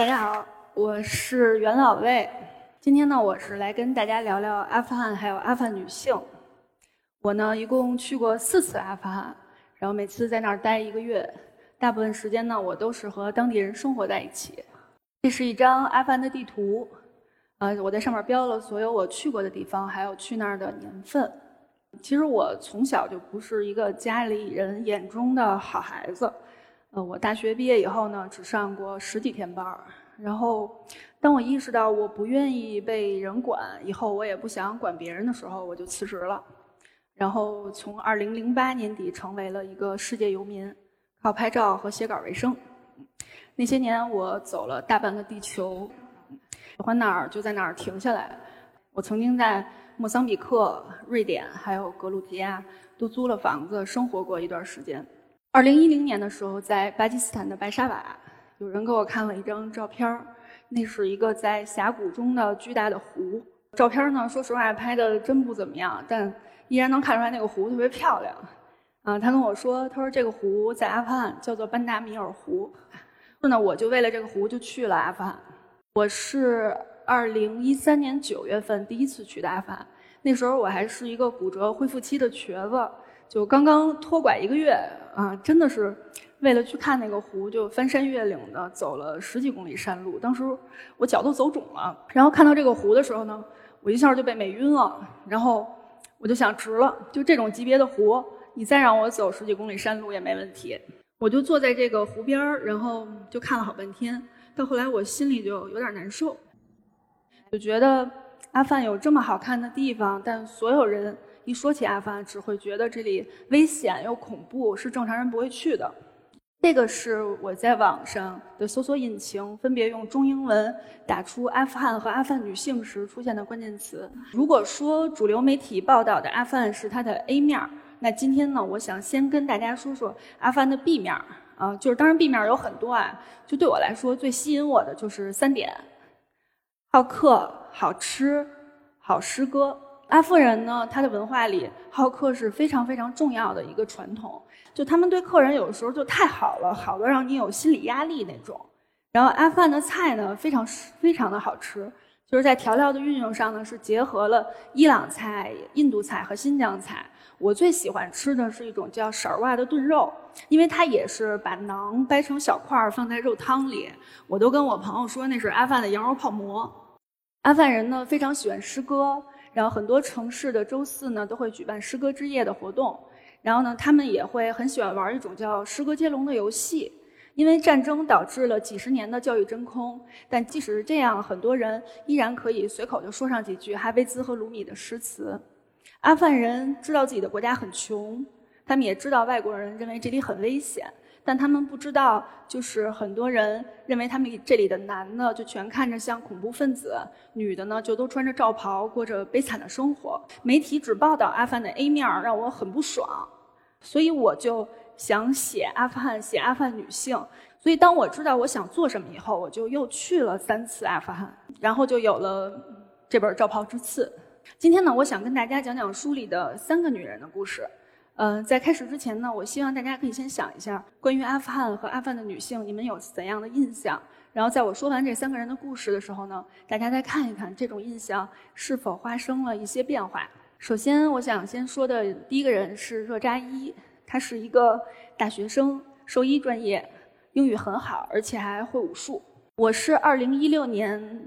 大家好，我是袁老魏。今天呢，我是来跟大家聊聊阿富汗还有阿富汗女性。我呢，一共去过四次阿富汗，然后每次在那儿待一个月，大部分时间呢，我都是和当地人生活在一起。这是一张阿富汗的地图，呃，我在上面标了所有我去过的地方，还有去那儿的年份。其实我从小就不是一个家里人眼中的好孩子。呃，我大学毕业以后呢，只上过十几天班儿。然后，当我意识到我不愿意被人管，以后我也不想管别人的时候，我就辞职了。然后从2008年底成为了一个世界游民，靠拍照和写稿为生。那些年我走了大半个地球，喜欢哪儿就在哪儿停下来。我曾经在莫桑比克、瑞典还有格鲁吉亚都租了房子生活过一段时间。2010年的时候，在巴基斯坦的白沙瓦。有人给我看了一张照片儿，那是一个在峡谷中的巨大的湖。照片呢，说实话拍的真不怎么样，但依然能看出来那个湖特别漂亮。啊，他跟我说，他说这个湖在阿富汗叫做班达米尔湖。那我就为了这个湖就去了阿富汗。我是2013年9月份第一次去的阿富汗，那时候我还是一个骨折恢复期的瘸子，就刚刚脱拐一个月啊，真的是。为了去看那个湖，就翻山越岭的走了十几公里山路。当时我脚都走肿了。然后看到这个湖的时候呢，我一下就被美晕了。然后我就想，值了，就这种级别的湖，你再让我走十几公里山路也没问题。我就坐在这个湖边儿，然后就看了好半天。到后来我心里就有点难受，就觉得阿富汗有这么好看的地方，但所有人一说起阿富汗，只会觉得这里危险又恐怖，是正常人不会去的。这个是我在网上的搜索引擎分别用中英文打出阿富汗和阿富汗女性时出现的关键词。如果说主流媒体报道的阿富汗是它的 A 面儿，那今天呢，我想先跟大家说说阿富汗的 B 面儿啊，就是当然 B 面有很多啊，就对我来说最吸引我的就是三点：好客、好吃、好诗歌。阿富人呢，他的文化里好客是非常非常重要的一个传统。就他们对客人有时候就太好了，好的让你有心理压力那种。然后阿富汗的菜呢，非常非常的好吃，就是在调料的运用上呢，是结合了伊朗菜、印度菜和新疆菜。我最喜欢吃的是一种叫勺儿的炖肉，因为它也是把馕掰成小块儿放在肉汤里。我都跟我朋友说那是阿富汗的羊肉泡馍。阿富汗人呢非常喜欢诗歌。然后很多城市的周四呢都会举办诗歌之夜的活动，然后呢他们也会很喜欢玩一种叫诗歌接龙的游戏。因为战争导致了几十年的教育真空，但即使是这样，很多人依然可以随口就说上几句哈维兹和鲁米的诗词。阿富汗人知道自己的国家很穷，他们也知道外国人认为这里很危险。但他们不知道，就是很多人认为他们这里的男的就全看着像恐怖分子，女的呢就都穿着罩袍过着悲惨的生活。媒体只报道阿富汗的 A 面让我很不爽，所以我就想写阿富汗，写阿富汗女性。所以当我知道我想做什么以后，我就又去了三次阿富汗，然后就有了这本《罩袍之刺》。今天呢，我想跟大家讲讲书里的三个女人的故事。嗯，在开始之前呢，我希望大家可以先想一下，关于阿富汗和阿富汗的女性，你们有怎样的印象？然后在我说完这三个人的故事的时候呢，大家再看一看这种印象是否发生了一些变化。首先，我想先说的第一个人是热扎伊，她是一个大学生，兽医专业，英语很好，而且还会武术。我是2016年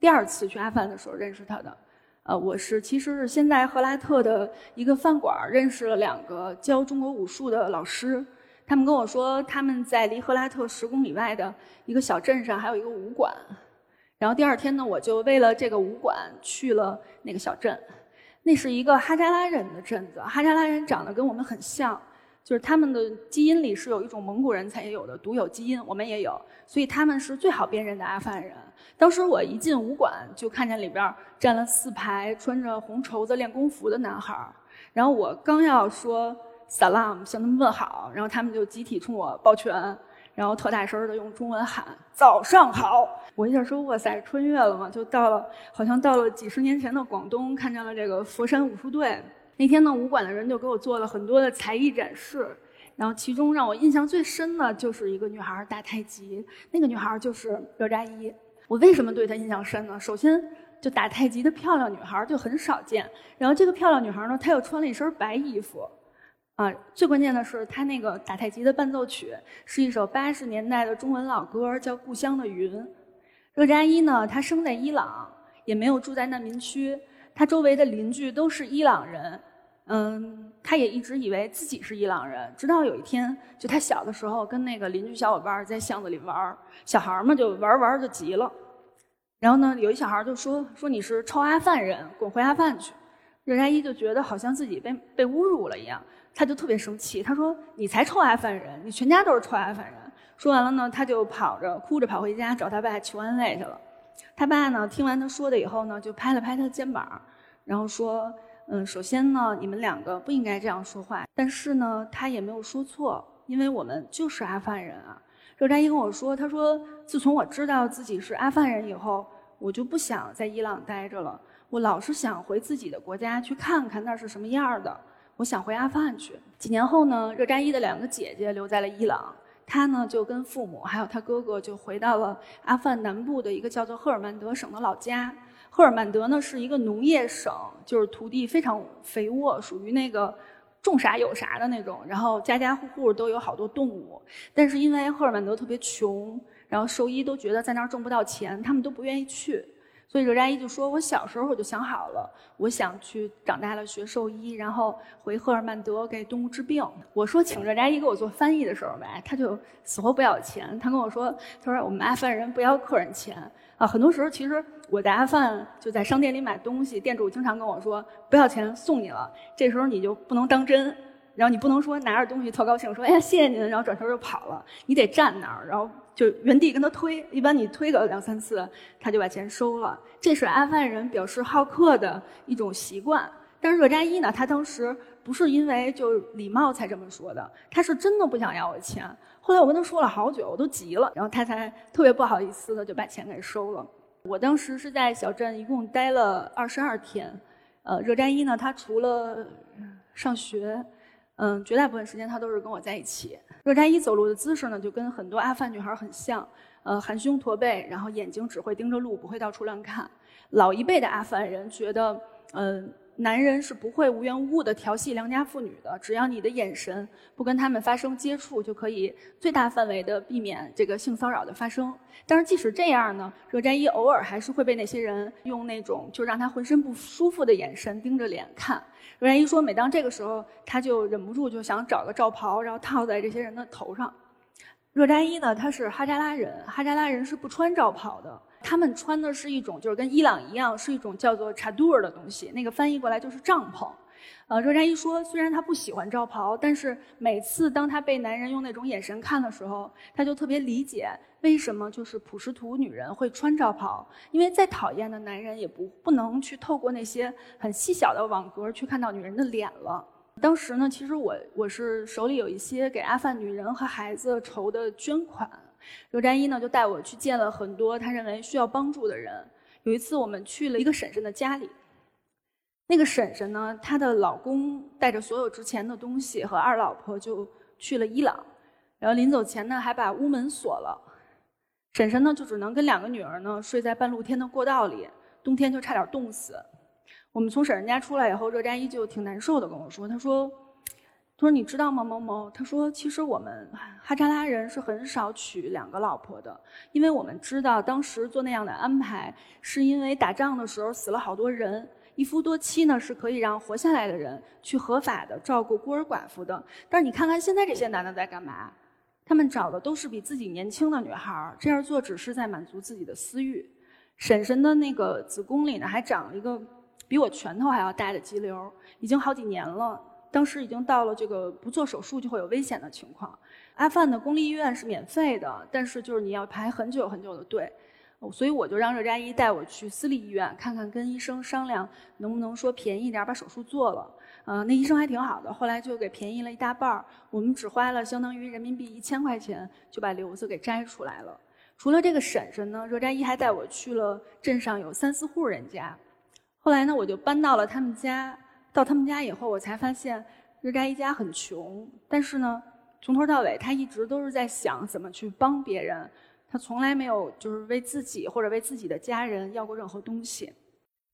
第二次去阿富汗的时候认识她的。呃，我是其实是先在赫拉特的一个饭馆认识了两个教中国武术的老师，他们跟我说他们在离赫拉特十公里外的一个小镇上还有一个武馆，然后第二天呢，我就为了这个武馆去了那个小镇，那是一个哈扎拉人的镇子，哈扎拉人长得跟我们很像。就是他们的基因里是有一种蒙古人才有的独有基因，我们也有，所以他们是最好辨认的阿富汗人。当时我一进武馆，就看见里边站了四排穿着红绸子练功服的男孩儿，然后我刚要说 salam 向他们问好，然后他们就集体冲我抱拳，然后特大声的用中文喊早上好。我一下说哇塞，穿越了嘛，就到了，好像到了几十年前的广东，看见了这个佛山武术队。那天呢，武馆的人就给我做了很多的才艺展示，然后其中让我印象最深的就是一个女孩打太极，那个女孩就是热扎伊。我为什么对她印象深呢？首先，就打太极的漂亮女孩就很少见。然后这个漂亮女孩呢，她又穿了一身白衣服。啊，最关键的是，她那个打太极的伴奏曲是一首八十年代的中文老歌，叫《故乡的云》。热扎伊呢，她生在伊朗，也没有住在难民区。她周围的邻居都是伊朗人。嗯，他也一直以为自己是伊朗人，直到有一天，就他小的时候跟那个邻居小伙伴在巷子里玩小孩嘛就玩玩就急了，然后呢，有一小孩就说说你是臭阿富汗人，滚回阿富汗去。热扎伊就觉得好像自己被被侮辱了一样，他就特别生气，他说你才臭阿富汗人，你全家都是臭阿富汗人。说完了呢，他就跑着哭着跑回家找他爸求安慰去了。他爸呢，听完他说的以后呢，就拍了拍他的肩膀，然后说。嗯，首先呢，你们两个不应该这样说话。但是呢，他也没有说错，因为我们就是阿富汗人啊。热扎伊跟我说，他说，自从我知道自己是阿富汗人以后，我就不想在伊朗待着了。我老是想回自己的国家去看看那是什么样的。我想回阿富汗去。几年后呢，热扎伊的两个姐姐留在了伊朗，他呢就跟父母还有他哥哥就回到了阿富汗南部的一个叫做赫尔曼德省的老家。赫尔曼德呢是一个农业省，就是土地非常肥沃，属于那个种啥有啥的那种。然后家家户户都有好多动物，但是因为赫尔曼德特别穷，然后兽医都觉得在那儿挣不到钱，他们都不愿意去。所以热扎伊就说：“我小时候我就想好了，我想去长大了学兽医，然后回赫尔曼德给动物治病。”我说：“请热扎伊给我做翻译的时候呗，他就死活不要钱。他跟我说：‘他说我们阿富汗人不要客人钱啊。’很多时候其实我在阿富汗就在商店里买东西，店主经常跟我说不要钱送你了，这时候你就不能当真。”然后你不能说拿着东西特高兴说哎呀谢谢您，然后转头就跑了。你得站那儿，然后就原地跟他推。一般你推个两三次，他就把钱收了。这是阿富汗人表示好客的一种习惯。但是热扎伊呢，他当时不是因为就礼貌才这么说的，他是真的不想要我钱。后来我跟他说了好久，我都急了，然后他才特别不好意思的就把钱给收了。我当时是在小镇一共待了二十二天。呃，热扎伊呢，他除了上学。嗯，绝大部分时间他都是跟我在一起。热扎伊走路的姿势呢，就跟很多阿富汗女孩很像，呃，含胸驼背，然后眼睛只会盯着路，不会到处乱看。老一辈的阿富汗人觉得，嗯。男人是不会无缘无故的调戏良家妇女的，只要你的眼神不跟他们发生接触，就可以最大范围的避免这个性骚扰的发生。但是即使这样呢，热扎伊偶尔还是会被那些人用那种就让他浑身不舒服的眼神盯着脸看。热扎伊说，每当这个时候，他就忍不住就想找个罩袍，然后套在这些人的头上。热扎伊呢，他是哈扎拉人，哈扎拉人是不穿罩袍的。他们穿的是一种，就是跟伊朗一样，是一种叫做查杜尔的东西。那个翻译过来就是帐篷。呃，热扎伊说，虽然他不喜欢罩袍，但是每次当他被男人用那种眼神看的时候，他就特别理解为什么就是普什图女人会穿罩袍。因为再讨厌的男人也不不能去透过那些很细小的网格去看到女人的脸了。当时呢，其实我我是手里有一些给阿富汗女人和孩子筹的捐款。刘占一呢，就带我去见了很多他认为需要帮助的人。有一次，我们去了一个婶婶的家里，那个婶婶呢，她的老公带着所有值钱的东西和二老婆就去了伊朗，然后临走前呢，还把屋门锁了。婶婶呢，就只能跟两个女儿呢睡在半露天的过道里，冬天就差点冻死。我们从婶婶家出来以后，热扎依就挺难受的，跟我说，他说。他说：“你知道吗，某某？他说，其实我们哈扎拉人是很少娶两个老婆的，因为我们知道当时做那样的安排，是因为打仗的时候死了好多人，一夫多妻呢是可以让活下来的人去合法的照顾孤儿寡妇的。但是你看看现在这些男的在干嘛？他们找的都是比自己年轻的女孩儿，这样做只是在满足自己的私欲。婶婶的那个子宫里呢，还长了一个比我拳头还要大的肌瘤，已经好几年了。”当时已经到了这个不做手术就会有危险的情况。阿富汗的公立医院是免费的，但是就是你要排很久很久的队，所以我就让热扎伊带我去私立医院看看，跟医生商量能不能说便宜点把手术做了。呃，那医生还挺好的，后来就给便宜了一大半儿，我们只花了相当于人民币一千块钱就把瘤子给摘出来了。除了这个婶婶呢，热扎伊还带我去了镇上有三四户人家，后来呢我就搬到了他们家。到他们家以后，我才发现日干一家很穷，但是呢，从头到尾，他一直都是在想怎么去帮别人，他从来没有就是为自己或者为自己的家人要过任何东西。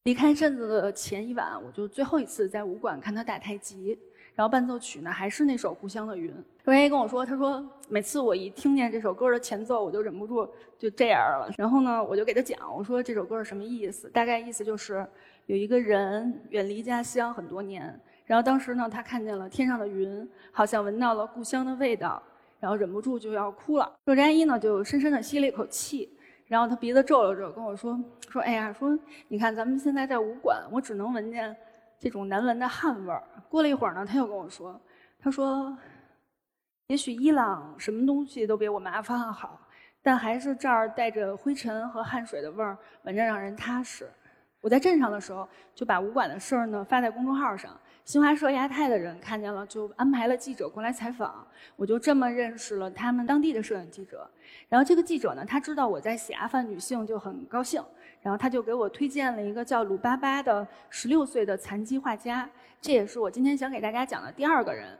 离开镇子的前一晚，我就最后一次在武馆看他打太极，然后伴奏曲呢还是那首《故乡的云》。周爷跟我说，他说每次我一听见这首歌的前奏，我就忍不住就这样了。然后呢，我就给他讲，我说这首歌是什么意思？大概意思就是有一个人远离家乡很多年。然后当时呢，他看见了天上的云，好像闻到了故乡的味道，然后忍不住就要哭了。若扎伊呢，就深深地吸了一口气，然后他鼻子皱了皱，跟我说：“说哎呀，说你看咱们现在在武馆，我只能闻见这种难闻的汗味儿。”过了一会儿呢，他又跟我说：“他说，也许伊朗什么东西都比我们阿富汗好，但还是这儿带着灰尘和汗水的味儿，闻着让人踏实。”我在镇上的时候，就把武馆的事儿呢发在公众号上。新华社亚太的人看见了，就安排了记者过来采访。我就这么认识了他们当地的摄影记者。然后这个记者呢，他知道我在写阿富汗女性，就很高兴。然后他就给我推荐了一个叫鲁巴巴的十六岁的残疾画家。这也是我今天想给大家讲的第二个人。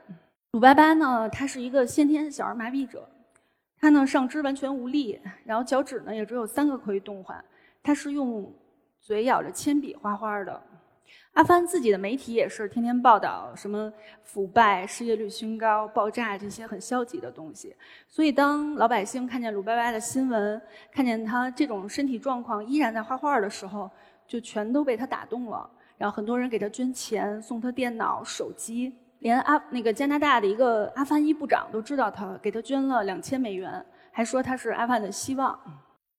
鲁巴巴呢，他是一个先天小儿麻痹者，他呢上肢完全无力，然后脚趾呢也只有三个可以动换。他是用嘴咬着铅笔画画的。阿帆自己的媒体也是天天报道什么腐败、失业率新高、爆炸这些很消极的东西。所以，当老百姓看见鲁巴巴的新闻，看见他这种身体状况依然在画画的时候，就全都被他打动了。然后，很多人给他捐钱，送他电脑、手机，连阿那个加拿大的一个阿凡伊部长都知道他，给他捐了两千美元，还说他是阿凡的希望。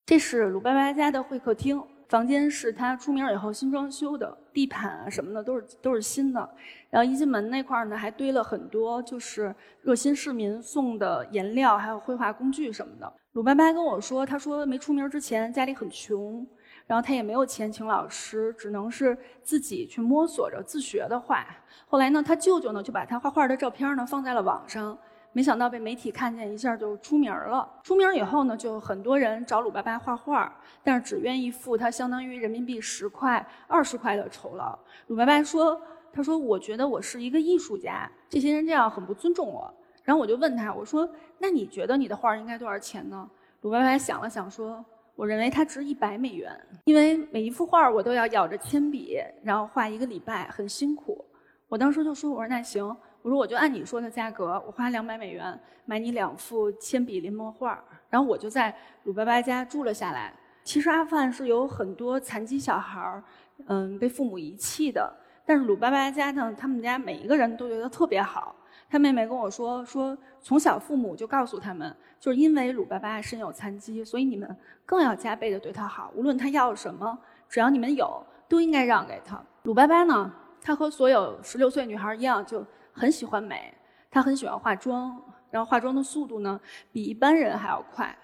这是鲁巴巴家的会客厅。房间是他出名以后新装修的，地毯啊什么的都是都是新的。然后一进门那块儿呢，还堆了很多就是热心市民送的颜料，还有绘画工具什么的。鲁伯伯跟我说，他说没出名之前家里很穷，然后他也没有钱请老师，只能是自己去摸索着自学的画。后来呢，他舅舅呢就把他画画的照片呢放在了网上。没想到被媒体看见，一下就出名了。出名以后呢，就很多人找鲁爸爸画画，但是只愿意付他相当于人民币十块、二十块的酬劳。鲁爸爸说：“他说我觉得我是一个艺术家，这些人这样很不尊重我。”然后我就问他：“我说那你觉得你的画应该多少钱呢？”鲁爸爸想了想说：“我认为它值一百美元，因为每一幅画我都要咬着铅笔，然后画一个礼拜，很辛苦。”我当时就说：“我说那行。”我说我就按你说的价格，我花两百美元买你两幅铅笔临摹画然后我就在鲁伯伯家住了下来。其实阿富汗是有很多残疾小孩儿，嗯，被父母遗弃的。但是鲁伯伯家呢，他们家每一个人都觉得特别好。他妹妹跟我说，说从小父母就告诉他们，就是因为鲁伯伯身有残疾，所以你们更要加倍的对他好。无论他要什么，只要你们有，都应该让给他。鲁伯伯呢，他和所有十六岁女孩一样，就。很喜欢美，她很喜欢化妆，然后化妆的速度呢比一般人还要快。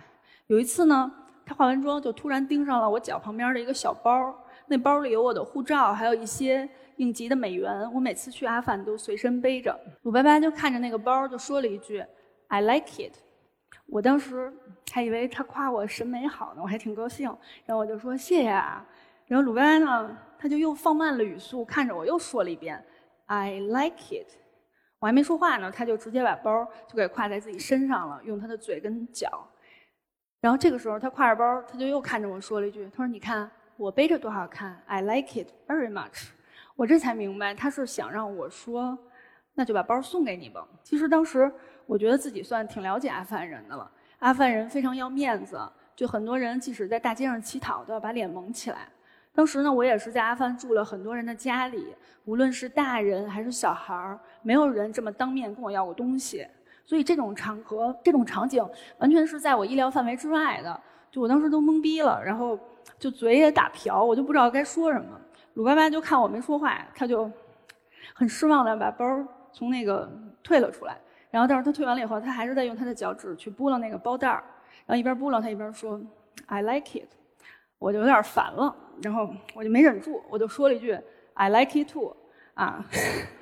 有一次呢，她化完妆就突然盯上了我脚旁边的一个小包，那包里有我的护照，还有一些应急的美元。我每次去阿富汗都随身背着。鲁伯伯就看着那个包，就说了一句 “I like it”。我当时还以为他夸我审美好呢，我还挺高兴。然后我就说谢谢啊。然后鲁班呢，他就又放慢了语速，看着我又说了一遍 “I like it”。我还没说话呢，他就直接把包就给挎在自己身上了，用他的嘴跟脚。然后这个时候，他挎着包，他就又看着我说了一句：“他说你看我背着多好看，I like it very much。”我这才明白，他是想让我说：“那就把包送给你吧。”其实当时我觉得自己算挺了解阿富汗人的了。阿富汗人非常要面子，就很多人即使在大街上乞讨，都要把脸蒙起来。当时呢，我也是在阿富汗住了很多人的家里，无论是大人还是小孩儿，没有人这么当面跟我要过东西。所以这种场合、这种场景，完全是在我意料范围之外的。就我当时都懵逼了，然后就嘴也打瓢，我就不知道该说什么。鲁爸爸就看我没说话，他就很失望的把包从那个退了出来。然后，但是他退完了以后，他还是在用他的脚趾去拨弄那个包袋儿，然后一边拨弄他一边说：“I like it。”我就有点烦了。然后我就没忍住，我就说了一句 "I like it too"，啊，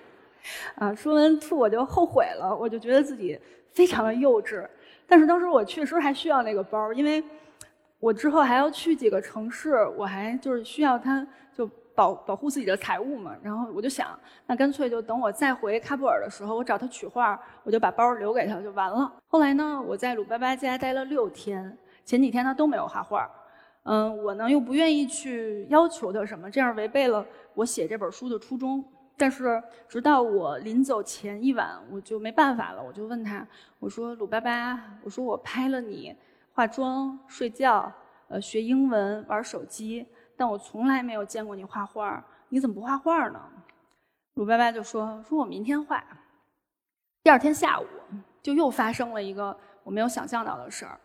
啊，说完 "too" 我就后悔了，我就觉得自己非常的幼稚。但是当时我确实还需要那个包，因为我之后还要去几个城市，我还就是需要它就保保护自己的财物嘛。然后我就想，那干脆就等我再回喀布尔的时候，我找他取画，我就把包留给他就完了。后来呢，我在鲁巴巴家待了六天，前几天他都没有画画。嗯，我呢又不愿意去要求他什么，这样违背了我写这本书的初衷。但是直到我临走前一晚，我就没办法了，我就问他，我说鲁巴巴，我说我拍了你化妆、睡觉、呃学英文、玩手机，但我从来没有见过你画画，你怎么不画画呢？鲁巴巴就说，说我明天画。第二天下午就又发生了一个我没有想象到的事儿，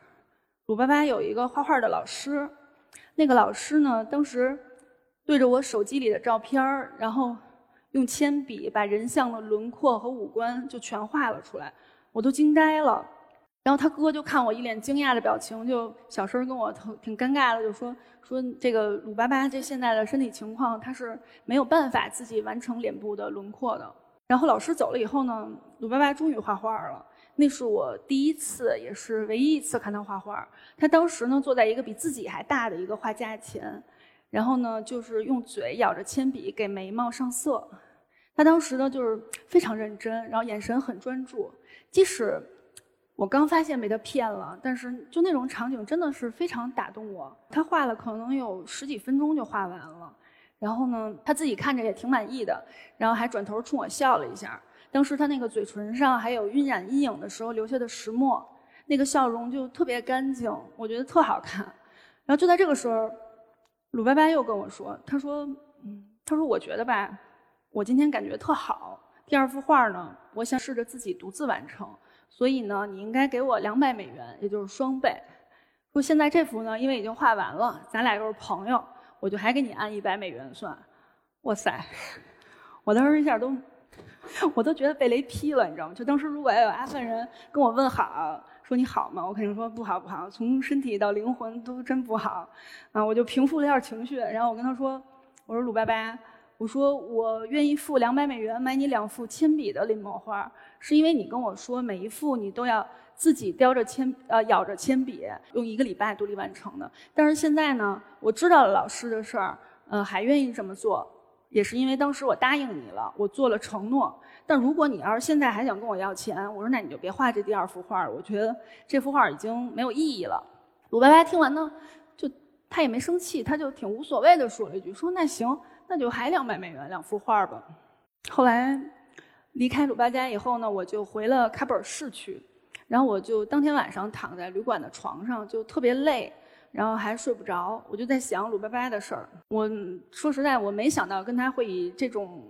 鲁巴巴有一个画画的老师。那个老师呢，当时对着我手机里的照片儿，然后用铅笔把人像的轮廓和五官就全画了出来，我都惊呆了。然后他哥就看我一脸惊讶的表情，就小声跟我挺尴尬的，就说说这个鲁巴巴这现在的身体情况，他是没有办法自己完成脸部的轮廓的。然后老师走了以后呢，鲁巴巴终于画画了。那是我第一次，也是唯一一次看他画画。他当时呢，坐在一个比自己还大的一个画架前，然后呢，就是用嘴咬着铅笔给眉毛上色。他当时呢，就是非常认真，然后眼神很专注。即使我刚发现被他骗了，但是就那种场景真的是非常打动我。他画了可能有十几分钟就画完了，然后呢，他自己看着也挺满意的，然后还转头冲我笑了一下。当时他那个嘴唇上还有晕染阴影的时候留下的石墨，那个笑容就特别干净，我觉得特好看。然后就在这个时候，鲁拜拜又跟我说：“他说，嗯，他说我觉得吧，我今天感觉特好。第二幅画呢，我想试着自己独自完成，所以呢，你应该给我两百美元，也就是双倍。说现在这幅呢，因为已经画完了，咱俩又是朋友，我就还给你按一百美元算。哇塞，我当时一下都。”我都觉得被雷劈了，你知道吗？就当时如果要有阿富汗人跟我问好，说你好吗？我肯定说不好不好，从身体到灵魂都真不好，啊，我就平复了一下情绪，然后我跟他说，我说鲁拜拜，我说我愿意付两百美元买你两幅铅笔的临摹画，是因为你跟我说每一幅你都要自己叼着铅呃咬着铅笔，用一个礼拜独立完成的。但是现在呢，我知道了老师的事儿，呃，还愿意这么做。也是因为当时我答应你了，我做了承诺。但如果你要是现在还想跟我要钱，我说那你就别画这第二幅画了。我觉得这幅画已经没有意义了。鲁白白听完呢，就他也没生气，他就挺无所谓的说了一句：“说那行，那就还两百美元两幅画吧。”后来离开鲁巴家以后呢，我就回了喀布尔市区，然后我就当天晚上躺在旅馆的床上，就特别累。然后还睡不着，我就在想鲁拜拜的事儿。我说实在，我没想到跟他会以这种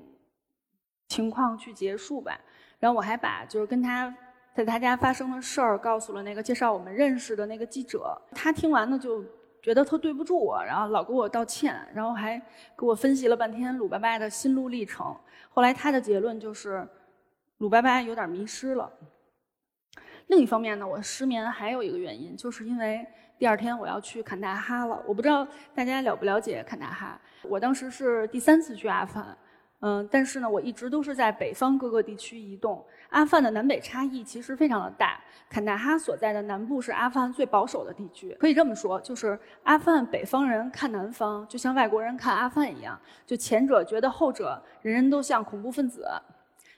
情况去结束吧。然后我还把就是跟他在他家发生的事儿告诉了那个介绍我们认识的那个记者。他听完呢，就觉得特对不住我，然后老给我道歉，然后还给我分析了半天鲁拜拜的心路历程。后来他的结论就是鲁拜拜有点迷失了。另一方面呢，我失眠还有一个原因，就是因为。第二天我要去坎大哈了，我不知道大家了不了解坎大哈。我当时是第三次去阿富汗，嗯，但是呢，我一直都是在北方各个地区移动。阿富汗的南北差异其实非常的大，坎大哈所在的南部是阿富汗最保守的地区，可以这么说，就是阿富汗北方人看南方，就像外国人看阿富汗一样，就前者觉得后者人人都像恐怖分子。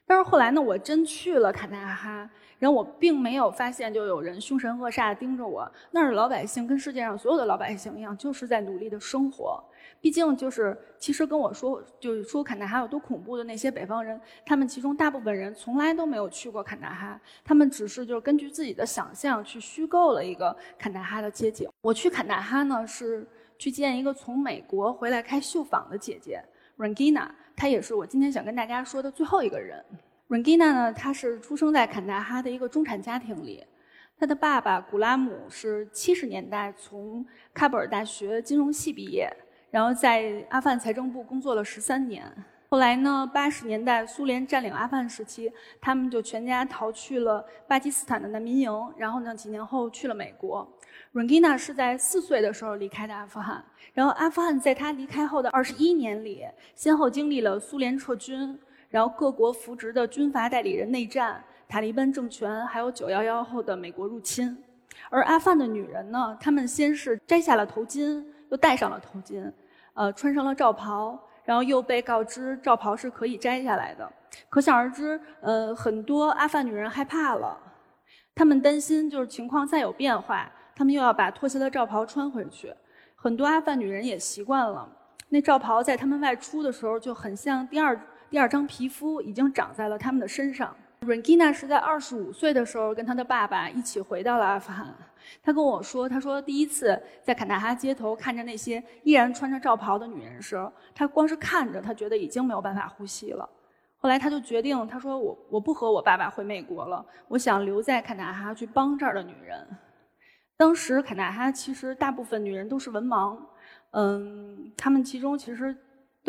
但是后来呢，我真去了坎大哈。然后我并没有发现，就有人凶神恶煞盯着我。那儿的老百姓跟世界上所有的老百姓一样，就是在努力的生活。毕竟，就是其实跟我说，就是说坎大哈有多恐怖的那些北方人，他们其中大部分人从来都没有去过坎大哈，他们只是就是根据自己的想象去虚构了一个坎大哈的街景。我去坎大哈呢，是去见一个从美国回来开绣坊的姐姐 Rangina，他也是我今天想跟大家说的最后一个人。Rangina 呢，他是出生在坎大哈的一个中产家庭里。他的爸爸古拉姆是七十年代从喀布尔大学金融系毕业，然后在阿富汗财政部工作了十三年。后来呢，八十年代苏联占领阿富汗时期，他们就全家逃去了巴基斯坦的难民营。然后呢，几年后去了美国。Rangina 是在四岁的时候离开的阿富汗。然后阿富汗在他离开后的二十一年里，先后经历了苏联撤军。然后各国扶植的军阀代理人内战、塔利班政权，还有九幺幺后的美国入侵。而阿富汗的女人呢，她们先是摘下了头巾，又戴上了头巾，呃，穿上了罩袍，然后又被告知罩袍是可以摘下来的。可想而知，呃，很多阿富汗女人害怕了，她们担心就是情况再有变化，她们又要把脱下的罩袍穿回去。很多阿富汗女人也习惯了，那罩袍在她们外出的时候就很像第二第二张皮肤，已经长在了她们的身上。Rangina 是在二十五岁的时候跟她的爸爸一起回到了阿富汗。他跟我说，他说第一次在坎大哈街头看着那些依然穿着罩袍的女人时，他光是看着，他觉得已经没有办法呼吸了。后来他就决定，他说我我不和我爸爸回美国了，我想留在坎大哈去帮这儿的女人。当时坎大哈其实大部分女人都是文盲，嗯，他们其中其实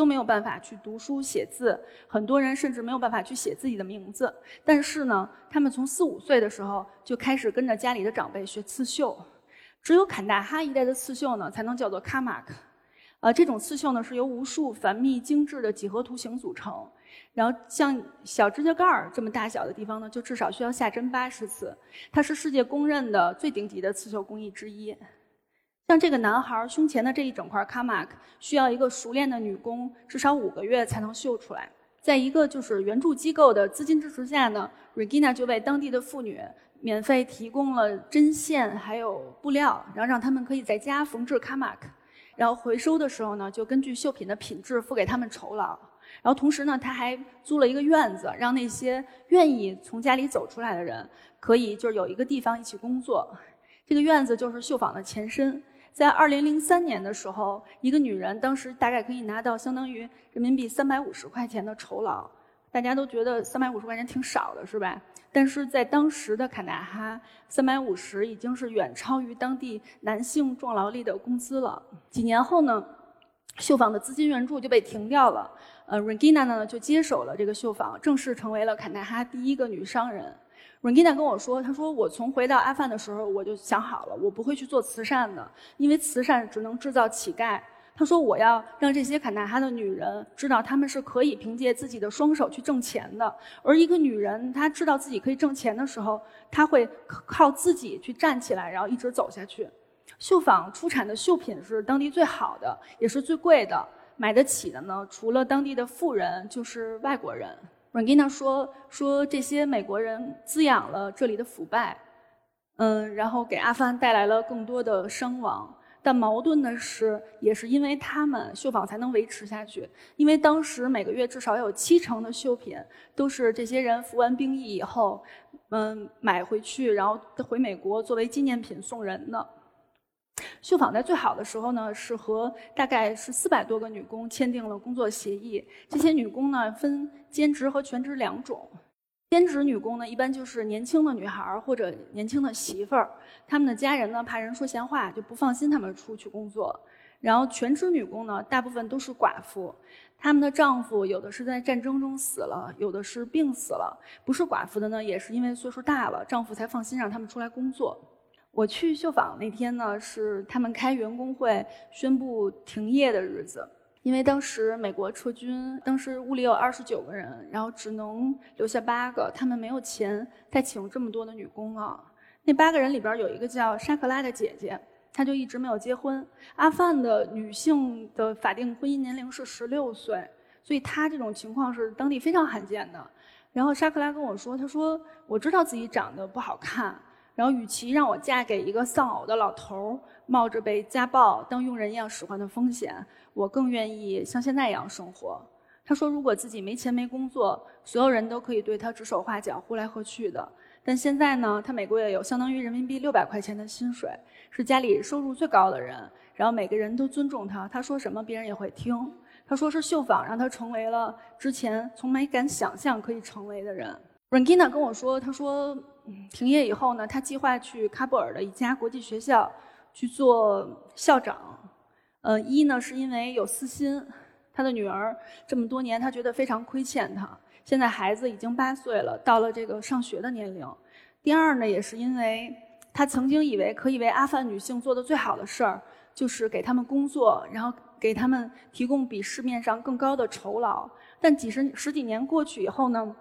都没有办法去读书写字，很多人甚至没有办法去写自己的名字。但是呢，他们从四五岁的时候就开始跟着家里的长辈学刺绣，只有坎大哈一带的刺绣呢，才能叫做卡马克。呃，这种刺绣呢是由无数繁密精致的几何图形组成。然后像小指甲盖儿这么大小的地方呢，就至少需要下针八十次。它是世界公认的最顶级的刺绣工艺之一。像这个男孩胸前的这一整块卡马克，需要一个熟练的女工至少五个月才能绣出来。在一个就是援助机构的资金支持下呢，Regina 就为当地的妇女免费提供了针线还有布料，然后让他们可以在家缝制卡马克。然后回收的时候呢，就根据绣品的品质付给他们酬劳。然后同时呢，他还租了一个院子，让那些愿意从家里走出来的人，可以就是有一个地方一起工作。这个院子就是绣坊的前身。在二零零三年的时候，一个女人当时大概可以拿到相当于人民币三百五十块钱的酬劳。大家都觉得三百五十块钱挺少的，是吧？但是在当时的坎大哈，三百五十已经是远超于当地男性重劳力的工资了。几年后呢，绣坊的资金援助就被停掉了。呃，Regina 呢就接手了这个绣坊，正式成为了坎大哈第一个女商人。Regina 跟我说，她说我从回到阿富汗的时候，我就想好了，我不会去做慈善的，因为慈善只能制造乞丐。他说：“我要让这些坎大哈的女人知道，她们是可以凭借自己的双手去挣钱的。而一个女人，她知道自己可以挣钱的时候，她会靠自己去站起来，然后一直走下去。绣坊出产的绣品是当地最好的，也是最贵的。买得起的呢，除了当地的富人，就是外国人。” Rangina 说：“说这些美国人滋养了这里的腐败，嗯，然后给阿富汗带来了更多的伤亡。”但矛盾的是，也是因为他们绣坊才能维持下去。因为当时每个月至少有七成的绣品都是这些人服完兵役以后，嗯，买回去，然后回美国作为纪念品送人的。绣坊在最好的时候呢，是和大概是四百多个女工签订了工作协议。这些女工呢，分兼职和全职两种。兼职女工呢，一般就是年轻的女孩儿或者年轻的媳妇儿，她们的家人呢怕人说闲话，就不放心她们出去工作。然后全职女工呢，大部分都是寡妇，她们的丈夫有的是在战争中死了，有的是病死了。不是寡妇的呢，也是因为岁数大了，丈夫才放心让她们出来工作。我去绣坊那天呢，是他们开员工会宣布停业的日子。因为当时美国撤军，当时屋里有二十九个人，然后只能留下八个，他们没有钱再请这么多的女工了。那八个人里边有一个叫沙克拉的姐姐，她就一直没有结婚。阿富汗的女性的法定婚姻年龄是十六岁，所以她这种情况是当地非常罕见的。然后沙克拉跟我说，她说我知道自己长得不好看。然后，与其让我嫁给一个丧偶的老头儿，冒着被家暴、当佣人一样使唤的风险，我更愿意像现在一样生活。他说，如果自己没钱没工作，所有人都可以对他指手画脚、呼来喝去的。但现在呢，他每个月有相当于人民币六百块钱的薪水，是家里收入最高的人。然后每个人都尊重他，他说什么别人也会听。他说是绣坊让他成为了之前从没敢想象可以成为的人。Rangina 跟我说，他说。停业以后呢，他计划去喀布尔的一家国际学校去做校长。呃，一呢是因为有私心，他的女儿这么多年他觉得非常亏欠他。现在孩子已经八岁了，到了这个上学的年龄。第二呢，也是因为他曾经以为可以为阿富汗女性做的最好的事儿，就是给他们工作，然后给他们提供比市面上更高的酬劳。但几十十几年过去以后呢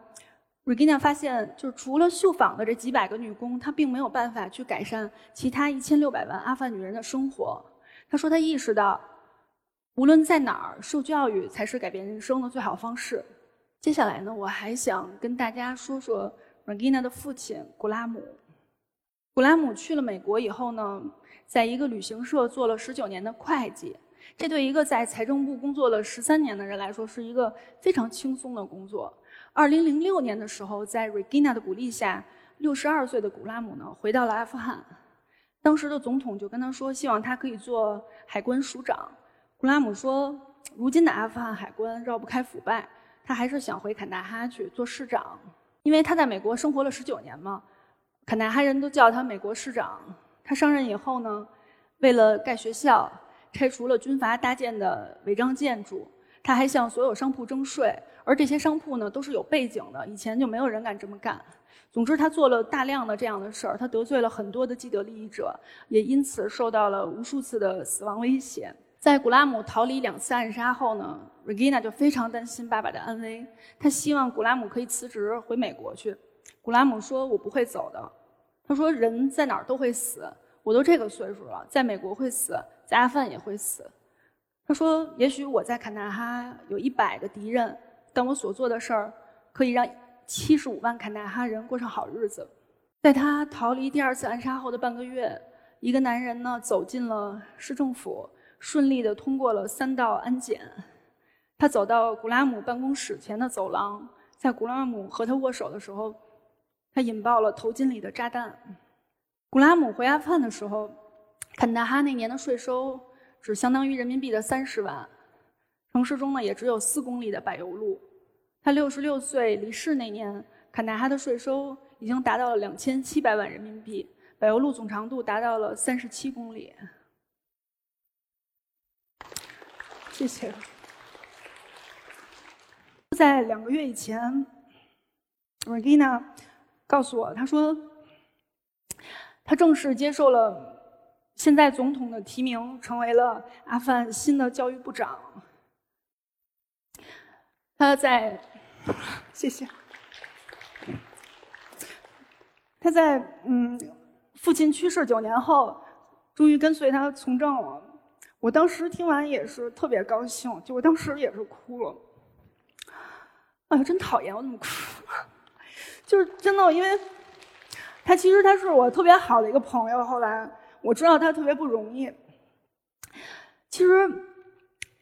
？Regina 发现，就是除了绣坊的这几百个女工，她并没有办法去改善其他一千六百万阿富汗女人的生活。她说，她意识到，无论在哪儿受教育才是改变人生的最好方式。接下来呢，我还想跟大家说说 Regina 的父亲古拉姆。古拉姆去了美国以后呢，在一个旅行社做了十九年的会计。这对一个在财政部工作了十三年的人来说，是一个非常轻松的工作。二零零六年的时候，在 Regina 的鼓励下，六十二岁的古拉姆呢回到了阿富汗。当时的总统就跟他说，希望他可以做海关署长。古拉姆说，如今的阿富汗海关绕不开腐败，他还是想回坎大哈去做市长，因为他在美国生活了十九年嘛。坎大哈人都叫他美国市长。他上任以后呢，为了盖学校。拆除了军阀搭建的违章建筑，他还向所有商铺征税，而这些商铺呢都是有背景的，以前就没有人敢这么干。总之，他做了大量的这样的事儿，他得罪了很多的既得利益者，也因此受到了无数次的死亡威胁。在古拉姆逃离两次暗杀后呢，Regina 就非常担心爸爸的安危，他希望古拉姆可以辞职回美国去。古拉姆说：“我不会走的。”他说：“人在哪儿都会死，我都这个岁数了，在美国会死。”在阿富汗也会死。他说：“也许我在坎大哈有一百个敌人，但我所做的事儿可以让七十五万坎大哈人过上好日子。”在他逃离第二次暗杀后的半个月，一个男人呢走进了市政府，顺利的通过了三道安检。他走到古拉姆办公室前的走廊，在古拉姆和他握手的时候，他引爆了头巾里的炸弹。古拉姆回阿富汗的时候。坎大哈那年的税收只相当于人民币的三十万，城市中呢也只有四公里的柏油路。他六十六岁离世那年，坎大哈的税收已经达到了两千七百万人民币，柏油路总长度达到了三十七公里。谢谢。在两个月以前，Regina 告诉我，他说他正式接受了。现在总统的提名成为了阿富汗新的教育部长。他在，谢谢。他在嗯，父亲去世九年后，终于跟随他从政了。我当时听完也是特别高兴，就我当时也是哭了。哎呀，真讨厌，我怎么哭？就是真的，因为他其实他是我特别好的一个朋友，后来。我知道他特别不容易。其实，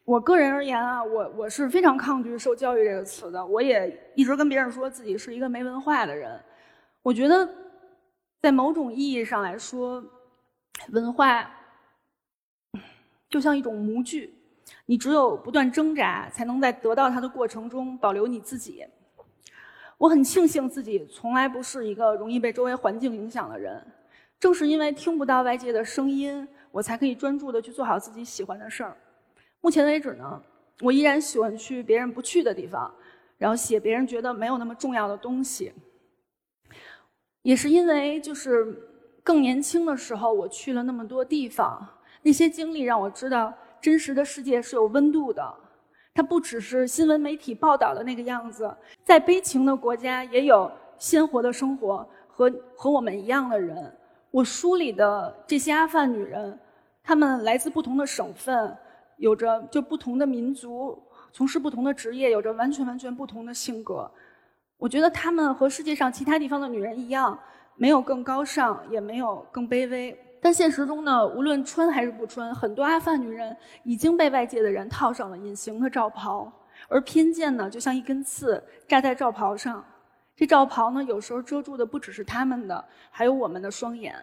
我个人而言啊，我我是非常抗拒“受教育”这个词的。我也一直跟别人说自己是一个没文化的人。我觉得，在某种意义上来说，文化就像一种模具，你只有不断挣扎，才能在得到它的过程中保留你自己。我很庆幸自己从来不是一个容易被周围环境影响的人。正是因为听不到外界的声音，我才可以专注的去做好自己喜欢的事儿。目前为止呢，我依然喜欢去别人不去的地方，然后写别人觉得没有那么重要的东西。也是因为就是更年轻的时候，我去了那么多地方，那些经历让我知道，真实的世界是有温度的。它不只是新闻媒体报道的那个样子，在悲情的国家也有鲜活的生活和和我们一样的人。我书里的这些阿富汗女人，她们来自不同的省份，有着就不同的民族，从事不同的职业，有着完全完全不同的性格。我觉得她们和世界上其他地方的女人一样，没有更高尚，也没有更卑微。但现实中呢，无论穿还是不穿，很多阿富汗女人已经被外界的人套上了隐形的罩袍，而偏见呢，就像一根刺扎在罩袍上。这罩袍呢，有时候遮住的不只是他们的，还有我们的双眼。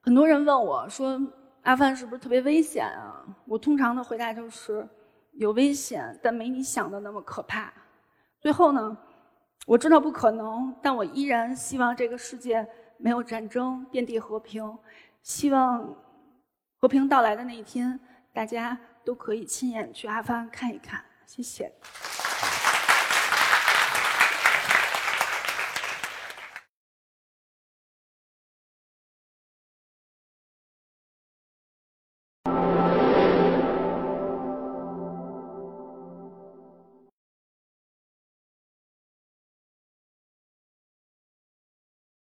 很多人问我说：“阿富汗是不是特别危险啊？”我通常的回答就是：有危险，但没你想的那么可怕。最后呢，我知道不可能，但我依然希望这个世界没有战争，遍地和平。希望和平到来的那一天，大家都可以亲眼去阿富汗看一看。谢谢。